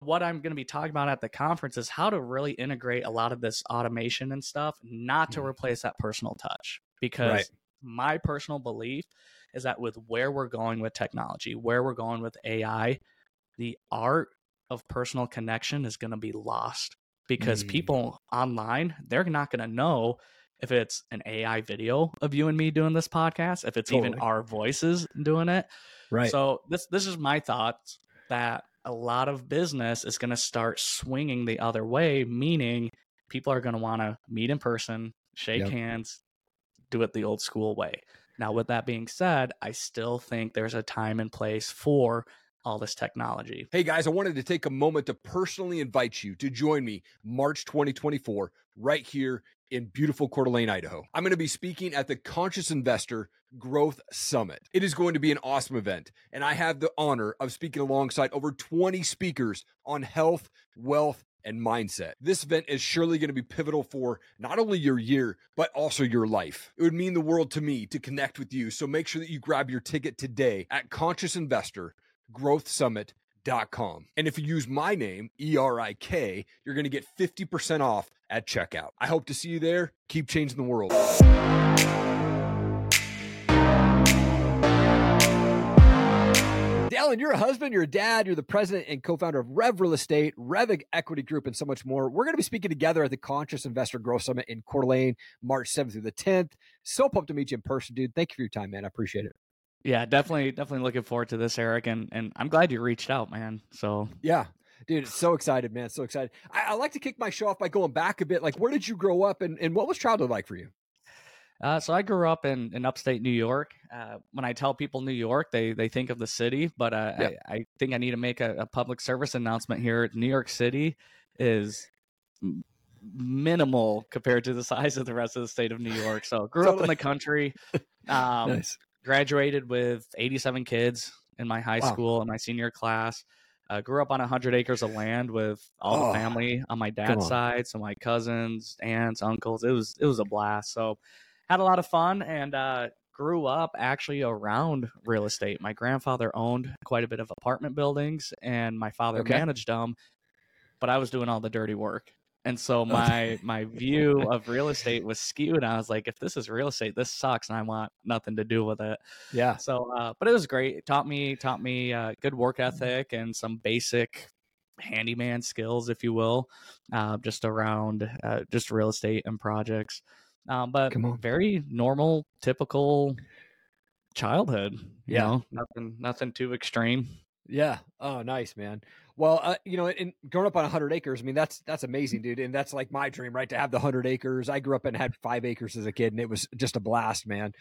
what I'm going to be talking about at the conference is how to really integrate a lot of this automation and stuff, not to Mhm. replace that personal touch. Because Right. my personal belief is that with where we're going with technology, where we're going with AI, the art of personal connection is going to be lost because Mm. people online, they're not going to know if it's an AI video of you and me doing this podcast, if it's even our voices doing it. Right. So this this is my thoughts that a lot of business is going to start swinging the other way, meaning people are going to want to meet in person, shake Yep. hands, do it the old school way. Now, with that being said, I still think there's a time and place for all this technology. Hey guys, I wanted to take a moment to personally invite you to join me March 2024 right here in beautiful Coeur d'Alene, Idaho. I'm going to be speaking at the Conscious Investor Growth Summit. It is going to be an awesome event, and I have the honor of speaking alongside over 20 speakers on health, wealth, and mindset. This event is surely going to be pivotal for not only your year, but also your life. It would mean the world to me to connect with you. So make sure that you grab your ticket today at Conscious Investor growthsummit.com. And if you use my name, E R I K, you're going to get 50% off at checkout. I hope to see you there. Keep changing the world. Dallon, you're a husband, you're a dad, you're the president and co-founder of Rev Real Estate, REV Equity Group, and so much more. We're going to be speaking together at the Conscious Investor Growth Summit in Coeur d'Alene, March 7th through the 10th. So pumped to meet you in person, dude. Thank you for your time, man. I appreciate it. Yeah, definitely, definitely looking forward to this, Eric, and and I'm glad you reached out, man. So Yeah. Dude, so excited, man. So excited. I, I like to kick my show off by going back a bit. Like, where did you grow up and, and what was childhood like for you? Uh, so I grew up in, in upstate New York. Uh, when I tell people New York, they they think of the city, but uh, Yeah. I, I think I need to make a, a public service announcement here. New York City is minimal compared to the size of the rest of the state of New York. So grew up in the country. Um, Graduated with 87 kids in my high Wow. school in my senior class. Uh, grew up on 100 acres of land with all Oh, the family on my dad's on. side, so my cousins, aunts, uncles. It was it was a blast. So had a lot of fun and uh, grew up actually around real estate. My grandfather owned quite a bit of apartment buildings, and my father Okay. managed them. But I was doing all the dirty work, and so my my view of real estate was skewed. I was like, if this is real estate, this sucks, and I want nothing to do with it. Yeah. So, uh, but it was great. It taught me taught me uh, good work ethic and some basic handyman skills, if you will, uh, just around uh, just real estate and projects. Um, but very normal, typical childhood. You Yeah. know, nothing nothing too extreme. Yeah. Oh, nice, man. Well, uh, you know, and growing up on 100 acres, I mean, that's that's amazing, dude. And that's like my dream, right? To have the 100 acres. I grew up and had five acres as a kid, and it was just a blast, man.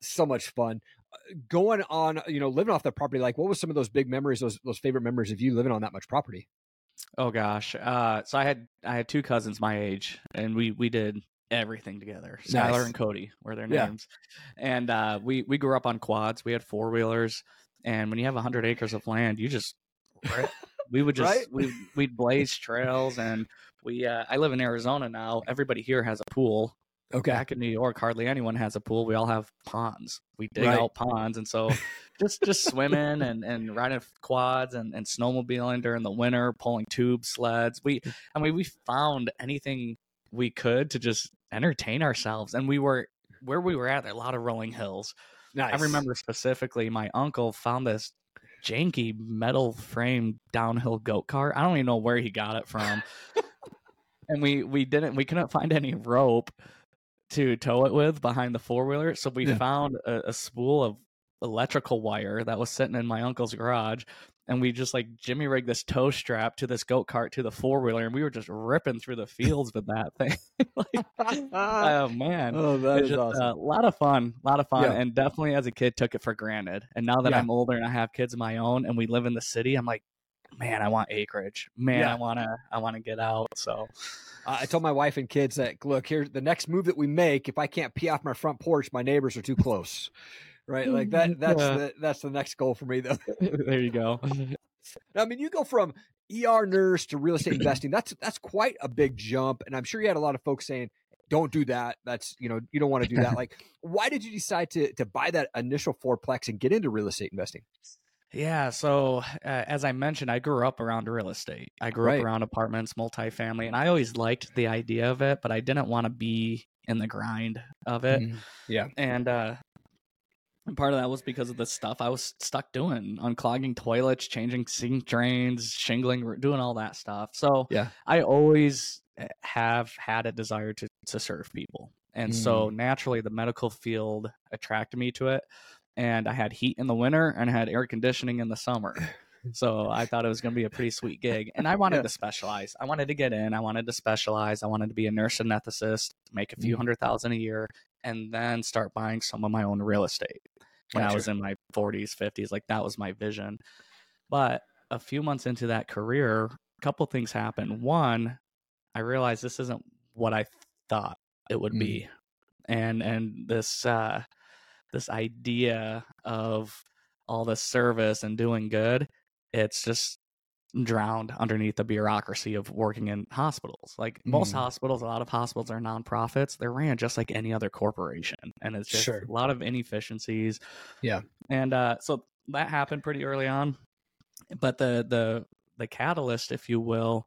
So much fun. Uh, Going on, you know, living off the property, like what was some of those big memories, those those favorite memories of you living on that much property? Oh gosh. Uh, so I had I had two cousins my age, and we we did everything together. Skylar Nice. and Cody were their Yeah. names, and uh, we we grew up on quads. We had four wheelers, and when you have hundred acres of land, you just rip- we would just Right? we we'd blaze trails, and we uh, I live in Arizona now. Everybody here has a pool. Okay. Back in New York, hardly anyone has a pool. We all have ponds. We dig Right. out ponds, and so just just swimming and and riding quads and and snowmobiling during the winter, pulling tube sleds. We I mean we found anything we could to just entertain ourselves, and we were where we were at. A lot of rolling hills. Nice. I remember specifically my uncle found this janky metal frame downhill goat cart. I don't even know where he got it from. and we we didn't we couldn't find any rope to tow it with behind the four wheeler, so we Yeah. found a, a spool of electrical wire that was sitting in my uncle's garage. And we just like Jimmy rigged this tow strap to this goat cart to the four wheeler, and we were just ripping through the fields with that thing. like, oh man, oh, that is just awesome. a lot of fun, a lot of fun, Yeah. and definitely as a kid took it for granted. And now that Yeah. I'm older and I have kids of my own, and we live in the city, I'm like, man, I want acreage. Man, Yeah. I wanna, I wanna get out. So I I told my wife and kids that look here, the next move that we make, if I can't pee off my front porch, my neighbors are too close. Right, like that. That's Yeah. the that's the next goal for me, though. there you go. I mean, you go from ER nurse to real estate investing. That's that's quite a big jump, and I'm sure you had a lot of folks saying, "Don't do that. That's you know you don't want to do that." Like, why did you decide to to buy that initial fourplex and get into real estate investing? Yeah, so uh, as I mentioned, I grew up around real estate. I grew Right. up around apartments, multifamily, and I always liked the idea of it, but I didn't want to be in the grind of it. Mhm. Yeah. And uh and part of that was because of the stuff I was stuck doing, unclogging toilets, changing sink drains, shingling, doing all that stuff. So Yeah. I always eh, have had a desire to to serve people. And so naturally the medical field attracted me to it. And I had heat in the winter and I had air conditioning in the summer. So I thought it was going to be a pretty sweet gig. And I wanted Yeah. to specialize. I wanted to get in. I wanted to specialize. I wanted to be a nurse anesthetist, make a few Mm. hundred thousand a year, and then start buying some of my own real estate when I was in my 40s, 50s. Like that was my vision. But a few months into that career, a couple things happened. One, I realized this isn't what I thought it would Mm. be. And and this uh this idea of all this service and doing good, it's just drowned underneath the bureaucracy of working in hospitals. Like most Mm. hospitals, a lot of hospitals are nonprofits. They're ran just like any other corporation. And it's just Sure. a lot of inefficiencies. Yeah. And uh, so that happened pretty early on. But the the the catalyst, if you will,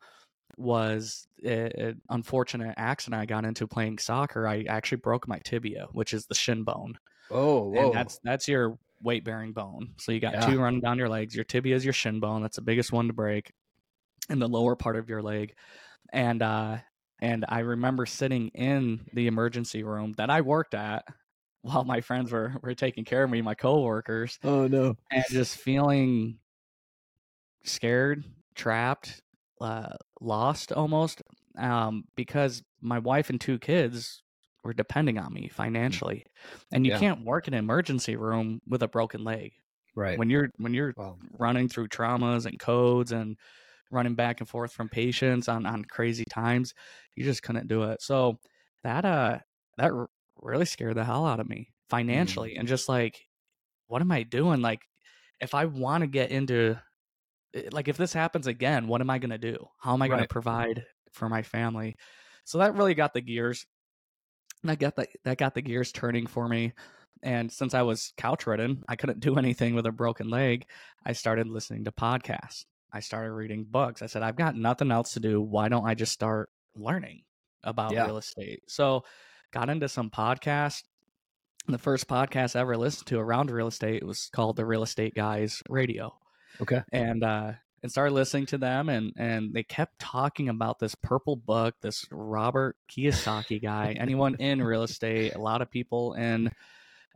was an unfortunate accident I got into playing soccer. I actually broke my tibia, which is the shin bone Oh, and that's that's your weight bearing bone. So you got Yeah. two running down your legs. Your tibia is your shin bone. That's the biggest one to break, in the lower part of your leg. And uh, and I remember sitting in the emergency room that I worked at while my friends were were taking care of me, my coworkers, oh no. and just feeling scared, trapped, uh, lost almost, um, because my wife and two kids were depending on me financially, and you Yeah. can't work in an emergency room with a broken leg Right. when you're when you're wow. running through traumas and codes and running back and forth from patients on on crazy times you just couldn't do it so that uh that r- really scared the hell out of me financially and just like what am i doing like if i want to get into eh, like if this happens again what am i going to do how am i going to provide for my family so that really got the gears that got the, that got the gears turning for me and since I was couch ridden, I couldn't do anything with a broken leg. I started listening to podcasts. I started reading books. I said, I've got nothing else to do. Why don't I just start learning about Yeah. real estate? So, got into some podcasts. The first podcast I ever listened to around real estate was called the Real Estate Guys Radio Okay. and uh and started listening to them and and they kept talking about this purple book this robert kiyosaki guy anyone in real estate a lot of people in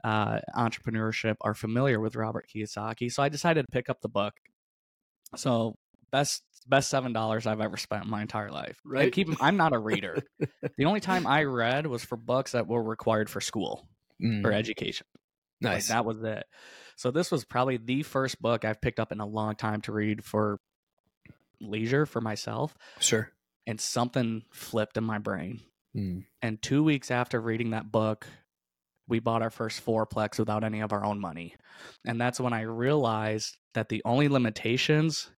uh entrepreneurship are familiar with robert kiyosaki so i decided to pick up the book so best best seven dollars i've ever spent in my entire life And Right. keep i'm not a reader the only time i read was for books that were required for school Mm, or education like, nice. that was it. So this was probably the first book I've picked up in a long time to read for leisure for myself. sure. And something flipped in my brain. Mm, And two weeks after reading that book, we bought our first fourplex without any of our own money. And that's when I realized that the only limitations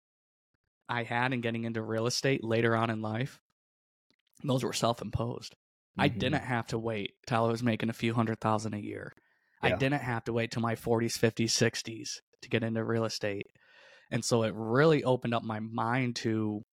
I had in getting into real estate later on in life, those were self imposed. I mhm. didn't have to wait till I was making a few hundred thousand a year. I didn't have to wait till my 40s, 50s, 60s to get into real estate. And so it really opened up my mind to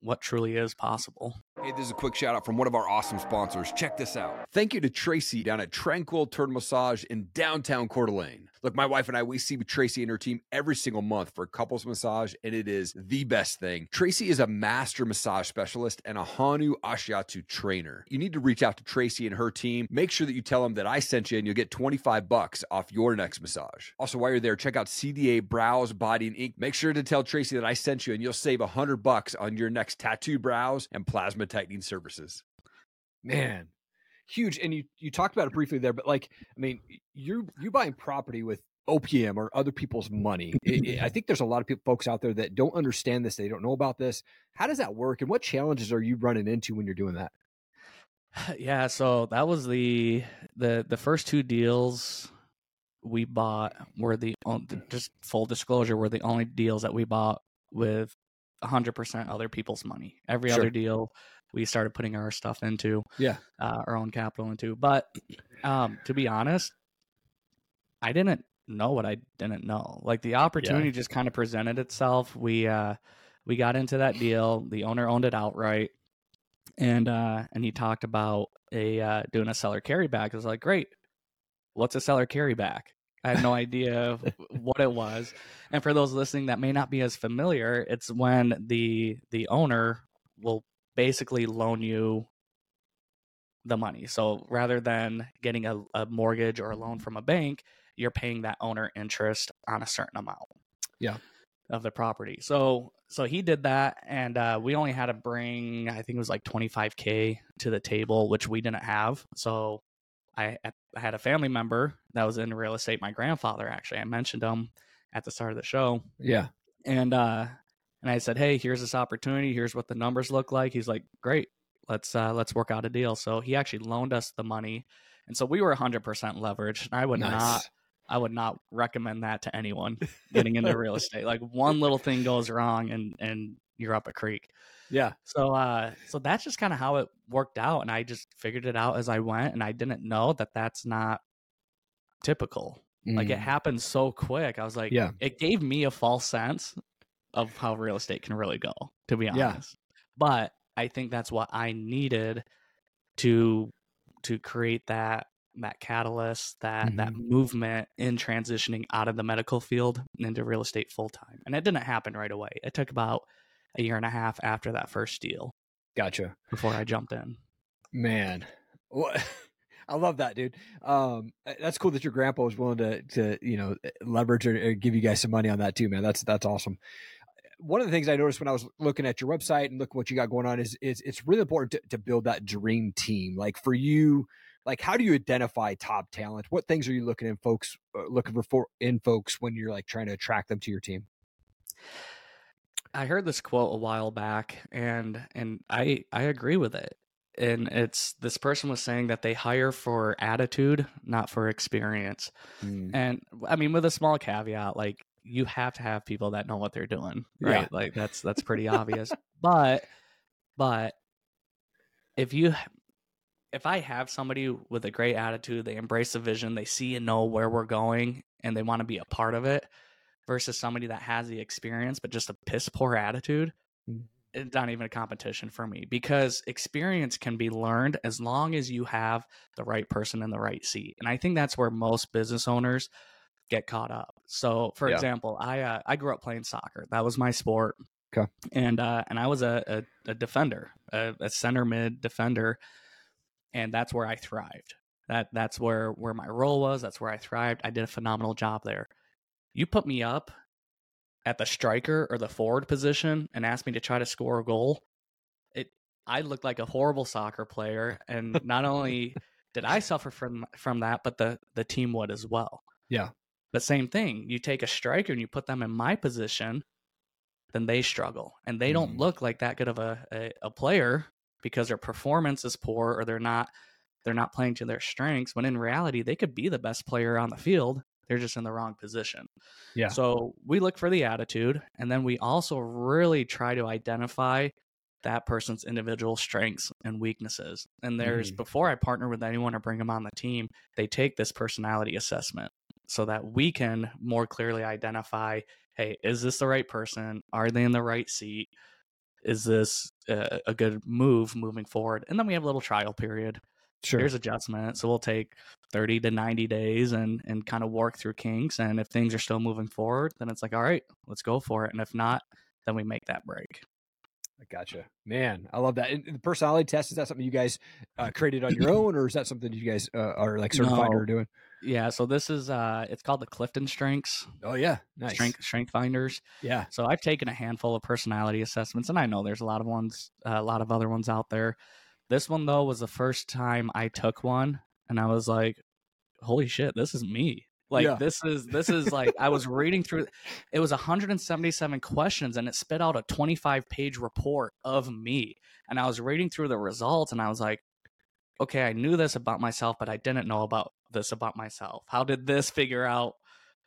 what truly is possible. Hey, this is a quick shout out from one of our awesome sponsors. Check this out. Thank you to Tracy down at Tranquil Turtle Massage in downtown Coeur d'Alene. Look, my wife and I, we see Tracy and her team every single month for a couples massage, and it is the best thing. Tracy is a master massage specialist and a Hanu Ashiatsu trainer. You need to reach out to Tracy and her team. Make sure that you tell them that I sent you, and you'll get 25 bucks off your next massage. Also, while you're there, check out CDA Brows, Body, and Ink. Make sure to tell Tracy that I sent you, and you'll save 100 bucks on your next tattoo brows and plasma tightening services. man huge and you you talked about it briefly there but like i mean you're you buying property with opm or other people's money I- I- i think there's a lot of people folks out there that don't understand this they don't know about this how does that work and what challenges are you running into when you're doing that Yeah, so that was the the the first two deals we bought were the just full disclosure were the only deals that we bought with 100% other people's money. Every Sure. other deal we started putting our stuff into. Yeah. Uh, our own capital into. But um to be honest, I didn't know what I didn't know. Like the opportunity yeah. just kind of presented itself. We uh we got into that deal. The owner owned it outright. And uh and he talked about a uh doing a seller carryback. I was like, great. What's a seller carryback? I had no idea what it was. And for those listening that may not be as familiar, it's when the the owner will basically loan you the money. So rather than getting a, a mortgage or a loan from a bank, you're paying that owner interest on a certain amount. Yeah. Of the property. So so he did that and uh, we only had to bring I think it was like 25k to the table which we didn't have. So I, I had a family member that was in real estate, my grandfather actually. I mentioned him at the start of the show. Yeah. And uh and I said, "Hey, here's this opportunity. Here's what the numbers look like." He's like, "Great let's uh, let's work out a deal. So he actually loaned us the money, and so we were 100% leveraged. And I would nice. not I would not recommend that to anyone getting into real estate. Like one little thing goes wrong and and you're up a creek. Yeah. So uh so that's just kind of how it worked out and I just figured it out as I went and I didn't know that that's not typical. Mm. Like it mm. happened so quick. I was like yeah. it gave me a false sense of how real estate can really go, to be honest. Yeah. But I think that's what I needed to to create that that catalyst, that mm-hmm. that movement in transitioning out of the medical field into real estate full time. And it didn't happen right away. It took about a year and a half after that first deal. Gotcha. Before I jumped in. Man. What I love that, dude. Um, that's cool that your grandpa was willing to, to you know, eh, leverage or, or, give you guys some money on that too, man. That's that's awesome one of the things I noticed when I was looking at your website and look what you got going on is, is it's really important to, to build that dream team. Like for you, like how do you identify top talent? What things are you looking in folks uh, looking for in folks when you're like trying to attract them to your team? I heard this quote a while back and and I I agree with it. And it's this person was saying that they hire for attitude, not for experience. Mm. And I mean with a small caveat like you have to have people that know what they're doing, right? Yeah. Like that's that's pretty obvious. But but if you if I have somebody with a great attitude, they embrace the vision, they see and know where we're going and they want to be a part of it versus somebody that has the experience but just a piss poor attitude, mm. it's not even a competition for me because experience can be learned as long as you have the right person in the right seat. And I think that's where most business owners get caught up. So, for yeah. example, I uh, I grew up playing soccer. That was my sport. Okay. And uh, and I was a, a, a defender, a, a, center mid defender, and that's where I thrived. That that's where where my role was. That's where I thrived. I did a phenomenal job there. You put me up at the striker or the forward position and asked me to try to score a goal. It I looked like a horrible soccer player, and not only did I suffer from from that, but the the team would as well. Yeah. But same thing, you take a striker and you put them in my position, then they struggle. And they don't mm. look like that good of a, a, a, player because their performance is poor or they're not they're not playing to their strengths when in reality they could be the best player on the field. They're just in the wrong position. Yeah. So we look for the attitude and then we also really try to identify that person's individual strengths and weaknesses. And there's mm. before I partner with anyone or bring them on the team, they take this personality assessment so that we can more clearly identify hey, is this the right person? Are they in the right seat? Is this a, a good move moving forward? And then we have a little trial period. Sure. Here's adjustment. So we'll take 30 to 90 days and and kind of work through kinks. And if things are still moving forward, then it's like, all right, let's go for it. And if not, then we make that break. I gotcha, man. I love that. And the personality test is that something you guys uh, created on your own, or is that something you guys uh, are like certified no. or doing? Yeah, so this is uh it's called the Clifton Strengths. Oh yeah, nice. Strength Strength Finders. Yeah. So I've taken a handful of personality assessments, and I know there's a lot of ones, uh, a lot of other ones out there. This one though was the first time I took one, and I was like, "Holy shit, this is me!" Like yeah. this is this is like I was reading through. It was 177 questions, and it spit out a 25 page report of me. And I was reading through the results, and I was like, "Okay, I knew this about myself, but I didn't know about this about myself? How did this figure out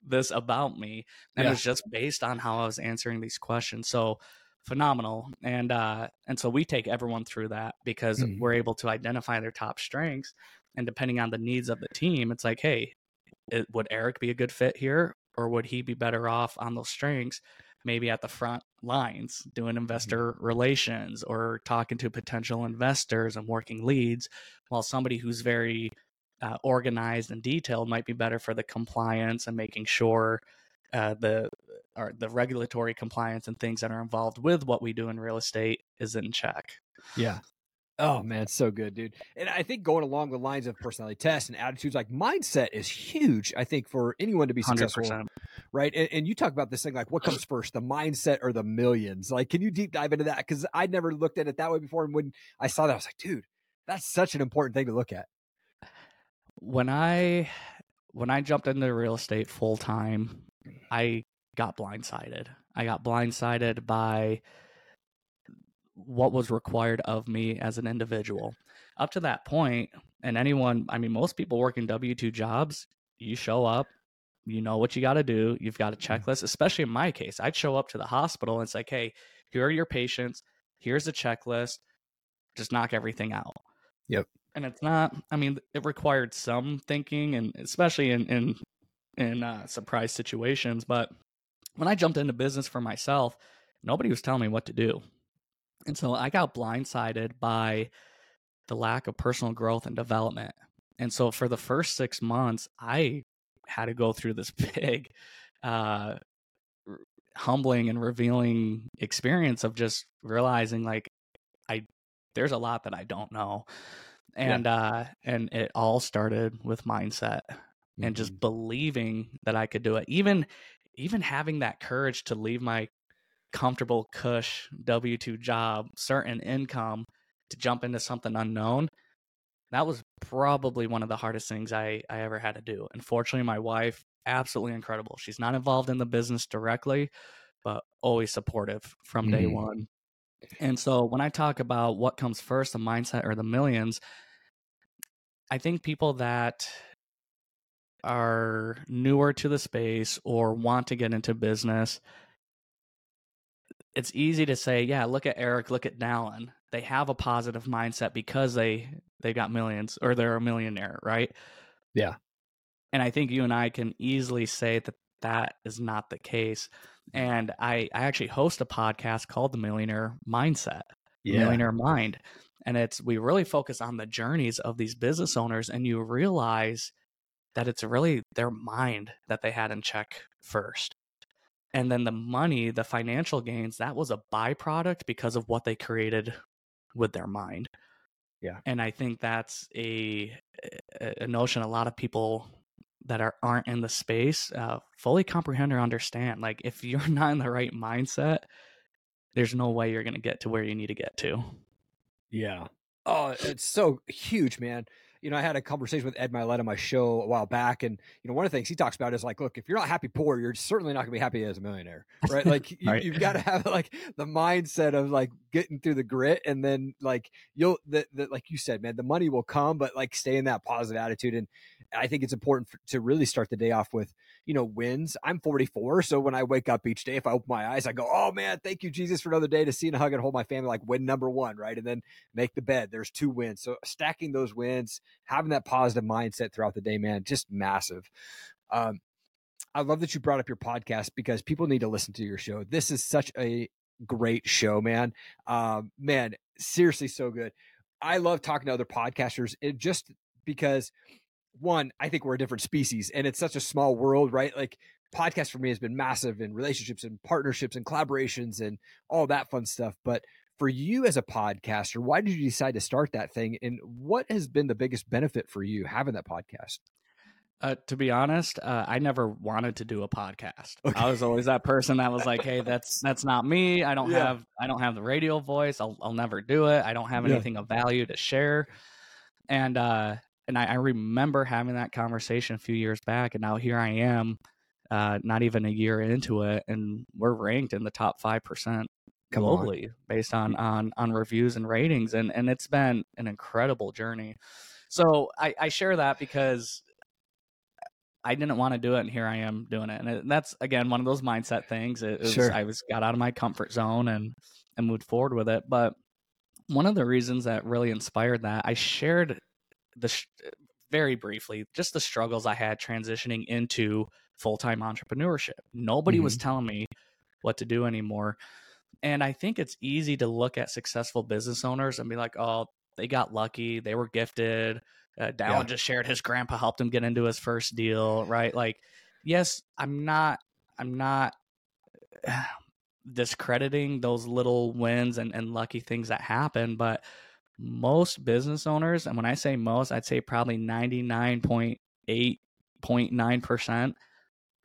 this about me? And yeah. it was just based on how I was answering these questions. So phenomenal. And uh and so we take everyone through that because mm-hmm. we're able to identify their top strengths and depending on the needs of the team, it's like, hey, it, would Eric be a good fit here, or would he be better off on those strengths, maybe at the front lines, doing investor mm-hmm. relations or talking to potential investors and working leads, while somebody who's very uh, organized and detailed might be better for the compliance and making sure uh, the or the regulatory compliance and things that are involved with what we do in real estate is in check. Yeah. Oh man, so good, dude. And I think going along the lines of personality tests and attitudes, like mindset is huge. I think for anyone to be successful, 100%. right? And, and, you talk about this thing like, what comes first, the mindset or the millions? Like, can you deep dive into that? Because I'd never looked at it that way before. And when I saw that, I was like, dude, that's such an important thing to look at. When I when I jumped into real estate full time, I got blindsided. I got blindsided by what was required of me as an individual. Up to that point, and anyone, I mean, most people working W 2 jobs, you show up, you know what you got to do, you've got a mm-hmm. checklist, especially in my case. I'd show up to the hospital and it's like, hey, here are your patients, here's a checklist, just knock everything out. Yep. And it's not, I mean, it required some thinking and especially in, in, in uh, surprise situations. But when I jumped into business for myself, nobody was telling me what to do. And so I got blindsided by the lack of personal growth and development. And so for the first six months, I had to go through this big, uh, humbling and revealing experience of just realizing like I there's a lot that I don't know. And yeah. uh and it all started with mindset mm-hmm. and just mm-hmm. believing that I could do it. Even even having that courage to leave my comfortable cush W two job, certain income to jump into something unknown, that was probably one of the hardest things I, I ever had to do. Unfortunately, my wife, absolutely incredible. She's not involved in the business directly, but always supportive from day mm. one. And so when I talk about what comes first, the mindset or the millions, I think people that are newer to the space or want to get into business, it's easy to say, yeah, look at Eric, look at Dallon. They have a positive mindset because they they got millions or they're a millionaire, right? Yeah. And I think you and I can easily say that that is not the case. And I I actually host a podcast called The Millionaire Mindset. Yeah. Millionaire Mind. And it's we really focus on the journeys of these business owners and you realize that it's really their mind that they had in check first. And then the money the financial gains that was a byproduct because of what they created with their mind. Yeah. And i think that's a a notion a lot of people that are aren't in the space uh, fully comprehend or understand. Like if you're not in the right mindset there's no way you're going to get to where you need to get to yeah oh it's so huge man you know, I had a conversation with Ed Mylett on my show a while back, and you know, one of the things he talks about is like, look, if you're not happy poor, you're certainly not going to be happy as a millionaire, right? Like, you, right. you've got to have like the mindset of like getting through the grit, and then like you'll, the, the, like you said, man, the money will come, but like stay in that positive attitude. And I think it's important for, to really start the day off with, you know, wins. I'm 44, so when I wake up each day, if I open my eyes, I go, "Oh man, thank you Jesus for another day to see and hug and hold my family." Like win number one, right? And then make the bed. There's two wins. So stacking those wins, having that positive mindset throughout the day, man, just massive. Um, I love that you brought up your podcast because people need to listen to your show. This is such a great show, man. Um, man, seriously, so good. I love talking to other podcasters. It just because one, I think we're a different species and it's such a small world, right? Like podcast for me has been massive in relationships and partnerships and collaborations and all that fun stuff. But for you as a podcaster, why did you decide to start that thing? And what has been the biggest benefit for you having that podcast? Uh, to be honest, uh, I never wanted to do a podcast. Okay. I was always that person that was like, "Hey, that's that's not me. I don't yeah. have I don't have the radio voice. I'll I'll never do it. I don't have anything yeah. of value to share." And uh, and I, I, remember having that conversation a few years back, and now here I am, uh, not even a year into it, and we're ranked in the top five percent globally on. based on on on reviews and ratings, and and it's been an incredible journey. So I, I share that because I didn't want to do it, and here I am doing it, and that's again one of those mindset things. It, it was, sure. I was got out of my comfort zone and and moved forward with it, but one of the reasons that really inspired that I shared the very briefly, just the struggles I had transitioning into full time entrepreneurship. Nobody was telling me what to do anymore. And I think it's easy to look at successful business owners and be like, oh, they got lucky, they were gifted. Uh, Dallon Yeah. just shared his grandpa helped him get into his first deal, right? Like, yes, I'm not, I'm not discrediting those little wins and, and lucky things that happen, but most business owners, and when I say most, I'd say probably 99.8.9%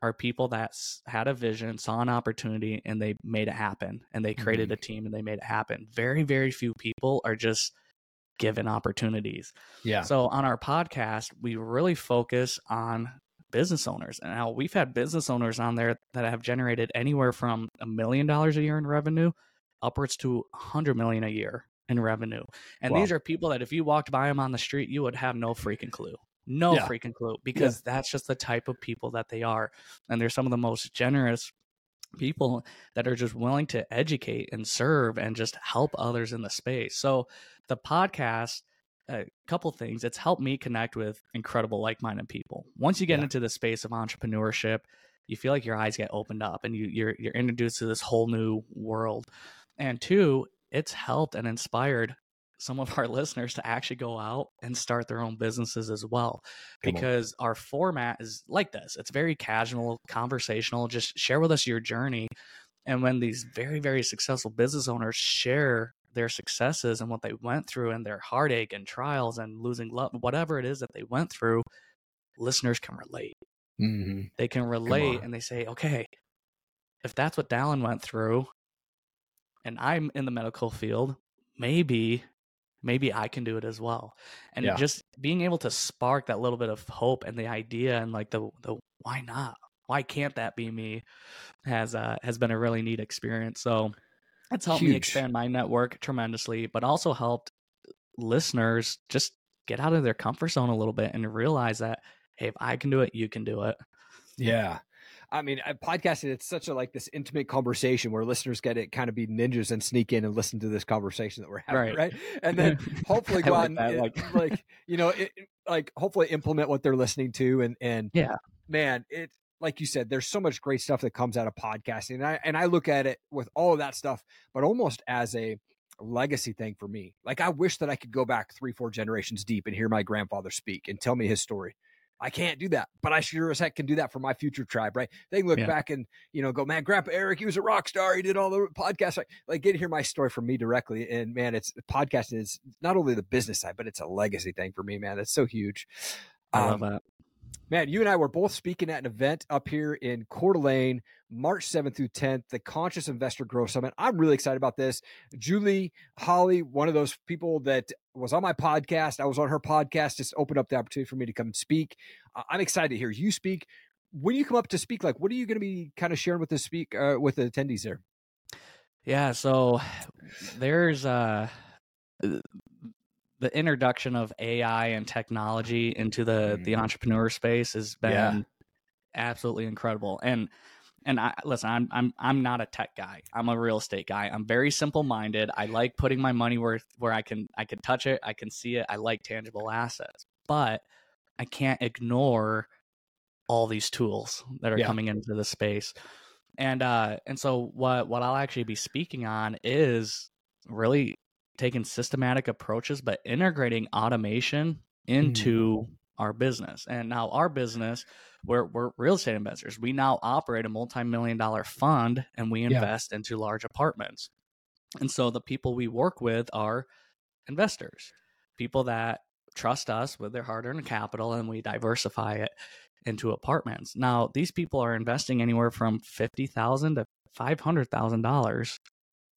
are people that had a vision, saw an opportunity, and they made it happen. And they created mm-hmm. a team and they made it happen. Very, very few people are just given opportunities. Yeah. So on our podcast, we really focus on business owners. And now we've had business owners on there that have generated anywhere from a million dollars a year in revenue upwards to a hundred million a year in revenue. And Wow. these are people that if you walked by them on the street, you would have no freaking clue. No Yeah. freaking clue because that's just the type of people that they are. And they're some of the most generous people that are just willing to educate and serve and just help others in the space. So the podcast a couple things it's helped me connect with incredible like-minded people once you get Yeah. into the space of entrepreneurship you feel like your eyes get opened up and you, you're you're introduced to this whole new world and two it's helped and inspired some of our listeners to actually go out and start their own businesses as well Come on. because our format is like this it's very casual conversational just share with us your journey and when these very very successful business owners share their successes and what they went through and their heartache and trials and losing love whatever it is that they went through listeners can relate. Hmm they can relate and they say okay if that's what Dallon went through and i'm in the medical field maybe maybe i can do it as well. And Yeah. just being able to spark that little bit of hope and the idea and like the the why not? Why can't that be me? Has uh has been a really neat experience. So it's helped me expand my network tremendously but also helped listeners just get out of their comfort zone a little bit and realize that hey if i can do it you can do it. Yeah. I mean, podcasting, it's such a like this intimate conversation where listeners get it kind of be ninjas and sneak in and listen to this conversation that we're having, Right. right? And then hopefully go like out and that, like- like, you know, it- like hopefully implement what they're listening to. And, and Yeah. man, it, like you said, there's so much great stuff that comes out of podcasting. And I, and I look at it with all of that stuff, but almost as a legacy thing for me. Like I wish that I could go back three, four generations deep and hear my grandfather speak and tell me his story. I can't do that, but I sure as heck can do that for my future tribe, right? They look Yeah. back and you know go, man, Grandpa Eric, he was a rock star. He did all the podcasts. Like, like get to hear my story from me directly. And man, it's podcasting is not only the business side, but it's a legacy thing for me, man. That's so huge. i Um, love that Man, you and I were both speaking at an event up here in Coeur d'Alene, March 7th through 10th, the Conscious Investor Growth Summit. I'm really excited about this. Julie Holly, one of those people that was on my podcast, I was on her podcast, just opened up the opportunity for me to come and speak. Uh, I'm excited to hear you speak. When you come up to speak, like, what are you going to be kind of sharing with the speak uh, with the attendees there? Yeah, so there's uh the introduction of AI and technology into the the Mhm. entrepreneur space has been Yeah. absolutely incredible. And and I listen, I'm I'm I'm not a tech guy. I'm a real estate guy. I'm very simple minded. I like putting my money where where I can I can touch it, I can see it. I like tangible assets. But I can't ignore all these tools that are Yeah. coming into the space. And uh and so what what I'll actually be speaking on is really taking systematic approaches but integrating automation into our business. And now our business, we're we're real estate investors. We now operate a multi-million dollar fund and we Yeah. invest into large apartments. And so the people we work with are investors, people that trust us with their hard-earned capital and we diversify it into apartments. Now, these people are investing anywhere from 50,000 to $500,000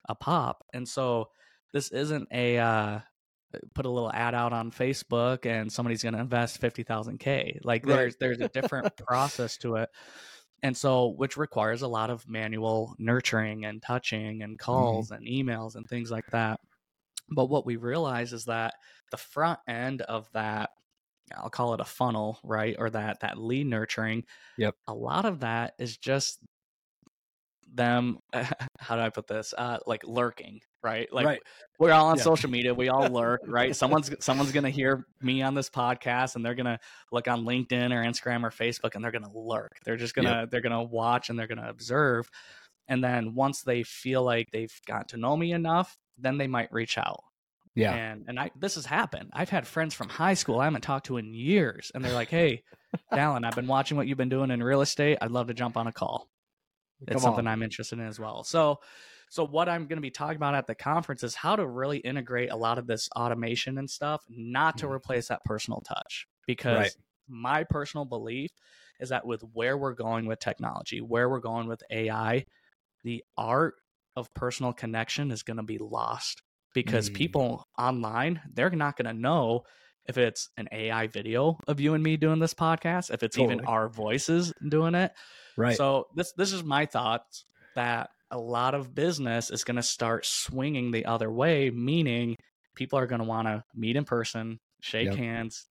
a pop. And so this isn't a uh put a little ad out on Facebook and somebody's going to invest 50,000 K. Like Right. there's there's a different process to it. And so which requires a lot of manual nurturing and touching and mm-hmm. calls and emails and things like that. But what we realize is that the front end of that I'll call it a funnel, right? Or that that lead nurturing. Yep. A lot of that is just them how do i put this uh like lurking right like Right. we're all on Yeah. social media we all lurk right someone's someone's gonna hear me on this podcast and they're gonna look on linkedin or instagram or facebook and they're gonna lurk they're just gonna they're gonna watch and they're gonna observe and then once they feel like they've got to know me enough then they might reach out Yeah. and and I this has happened. I've had friends from high school I haven't talked to in years, and they're like, "Hey, Dallon, I've been watching what you've been doing in real estate. I'd love to jump on a call. It's something. I'm interested in as well." So, so what I'm going to be talking about at the conference is how to really integrate a lot of this automation and stuff, not to Mhm. replace that personal touch. Because Right. my personal belief is that with where we're going with technology, where we're going with AI, the art of personal connection is going to be lost because Mm. people online they're not going to know if it's an AI video of you and me doing this podcast, if it's even our voices doing it. Right. So this this is my thoughts that a lot of business is going to start swinging the other way, meaning people are going to want to meet in person, shake Yep. hands,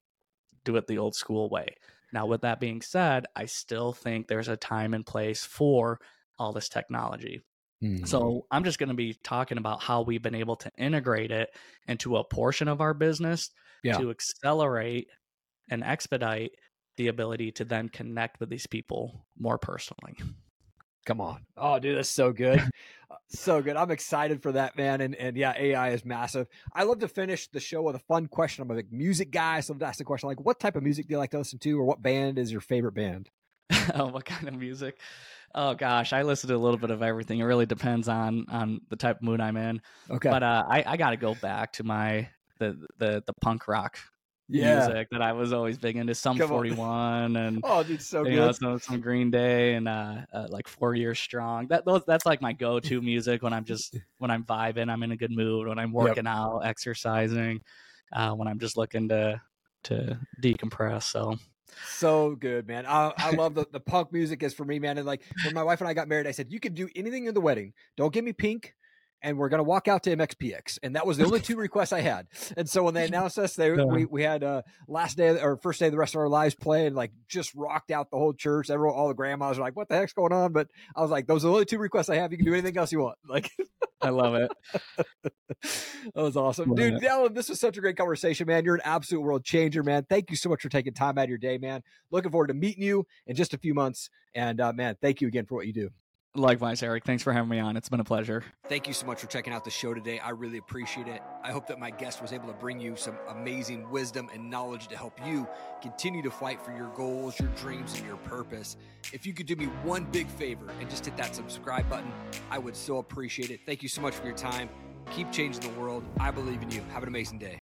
do it the old school way. Now, with that being said, I still think there's a time and place for all this technology. Mhm. So I'm just going to be talking about how we've been able to integrate it into a portion of our business Yeah. to accelerate and expedite the ability to then connect with these people more personally. Come on. Oh, dude, that's so good. Uh, so good. I'm excited for that, man. And and yeah, AI is massive. I love to finish the show with a fun question. I'm a big music guy, so I'm ask the question like, what type of music do you like to listen to, or what band is your favorite band? oh, what kind of music? Oh gosh, I listen to a little bit of everything. It really depends on on the type of mood I'm in. Okay. But uh, I I got to go back to my the the the punk rock yeah. music that I was always big into. Sum Come on. 41 and Oh, dude, so you good. know, some, some Green Day and uh, uh, like Four Years Strong. That those that's like my go-to music when I'm just when I'm vibing, I'm in a good mood, when I'm working out, exercising, uh, when I'm just looking to to decompress. So So good, man. I, I love the, the punk music is for me, man. And like when my wife and I got married, I said, you can do anything in the wedding. Don't give me pink. And we're gonna walk out to MXPX, and that was the only two requests I had. And so when they announced us, they we, we had uh, last day or first day of the rest of our lives play, and like just rocked out the whole church. Everyone, all the grandmas were like, "What the heck's going on?" But I was like, "Those are the only two requests I have. You can do anything else you want." Like I love it. that was awesome. Love Dude, it. Dallon, this was such a great conversation, man. You're an absolute world changer, man. Thank you so much for taking time out of your day, man. Looking forward to meeting you in just a few months. And uh, man, thank you again for what you do. Likewise, Eric. Thanks for having me on. It's been a pleasure. Thank you so much for checking out the show today. I really appreciate it. I hope that my guest was able to bring you some amazing wisdom and knowledge to help you continue to fight for your goals, your dreams, and your purpose. If you could do me one big favor and just hit that subscribe button, I would so appreciate it. Thank you so much for your time. Keep changing the world. I believe in you. Have an amazing day.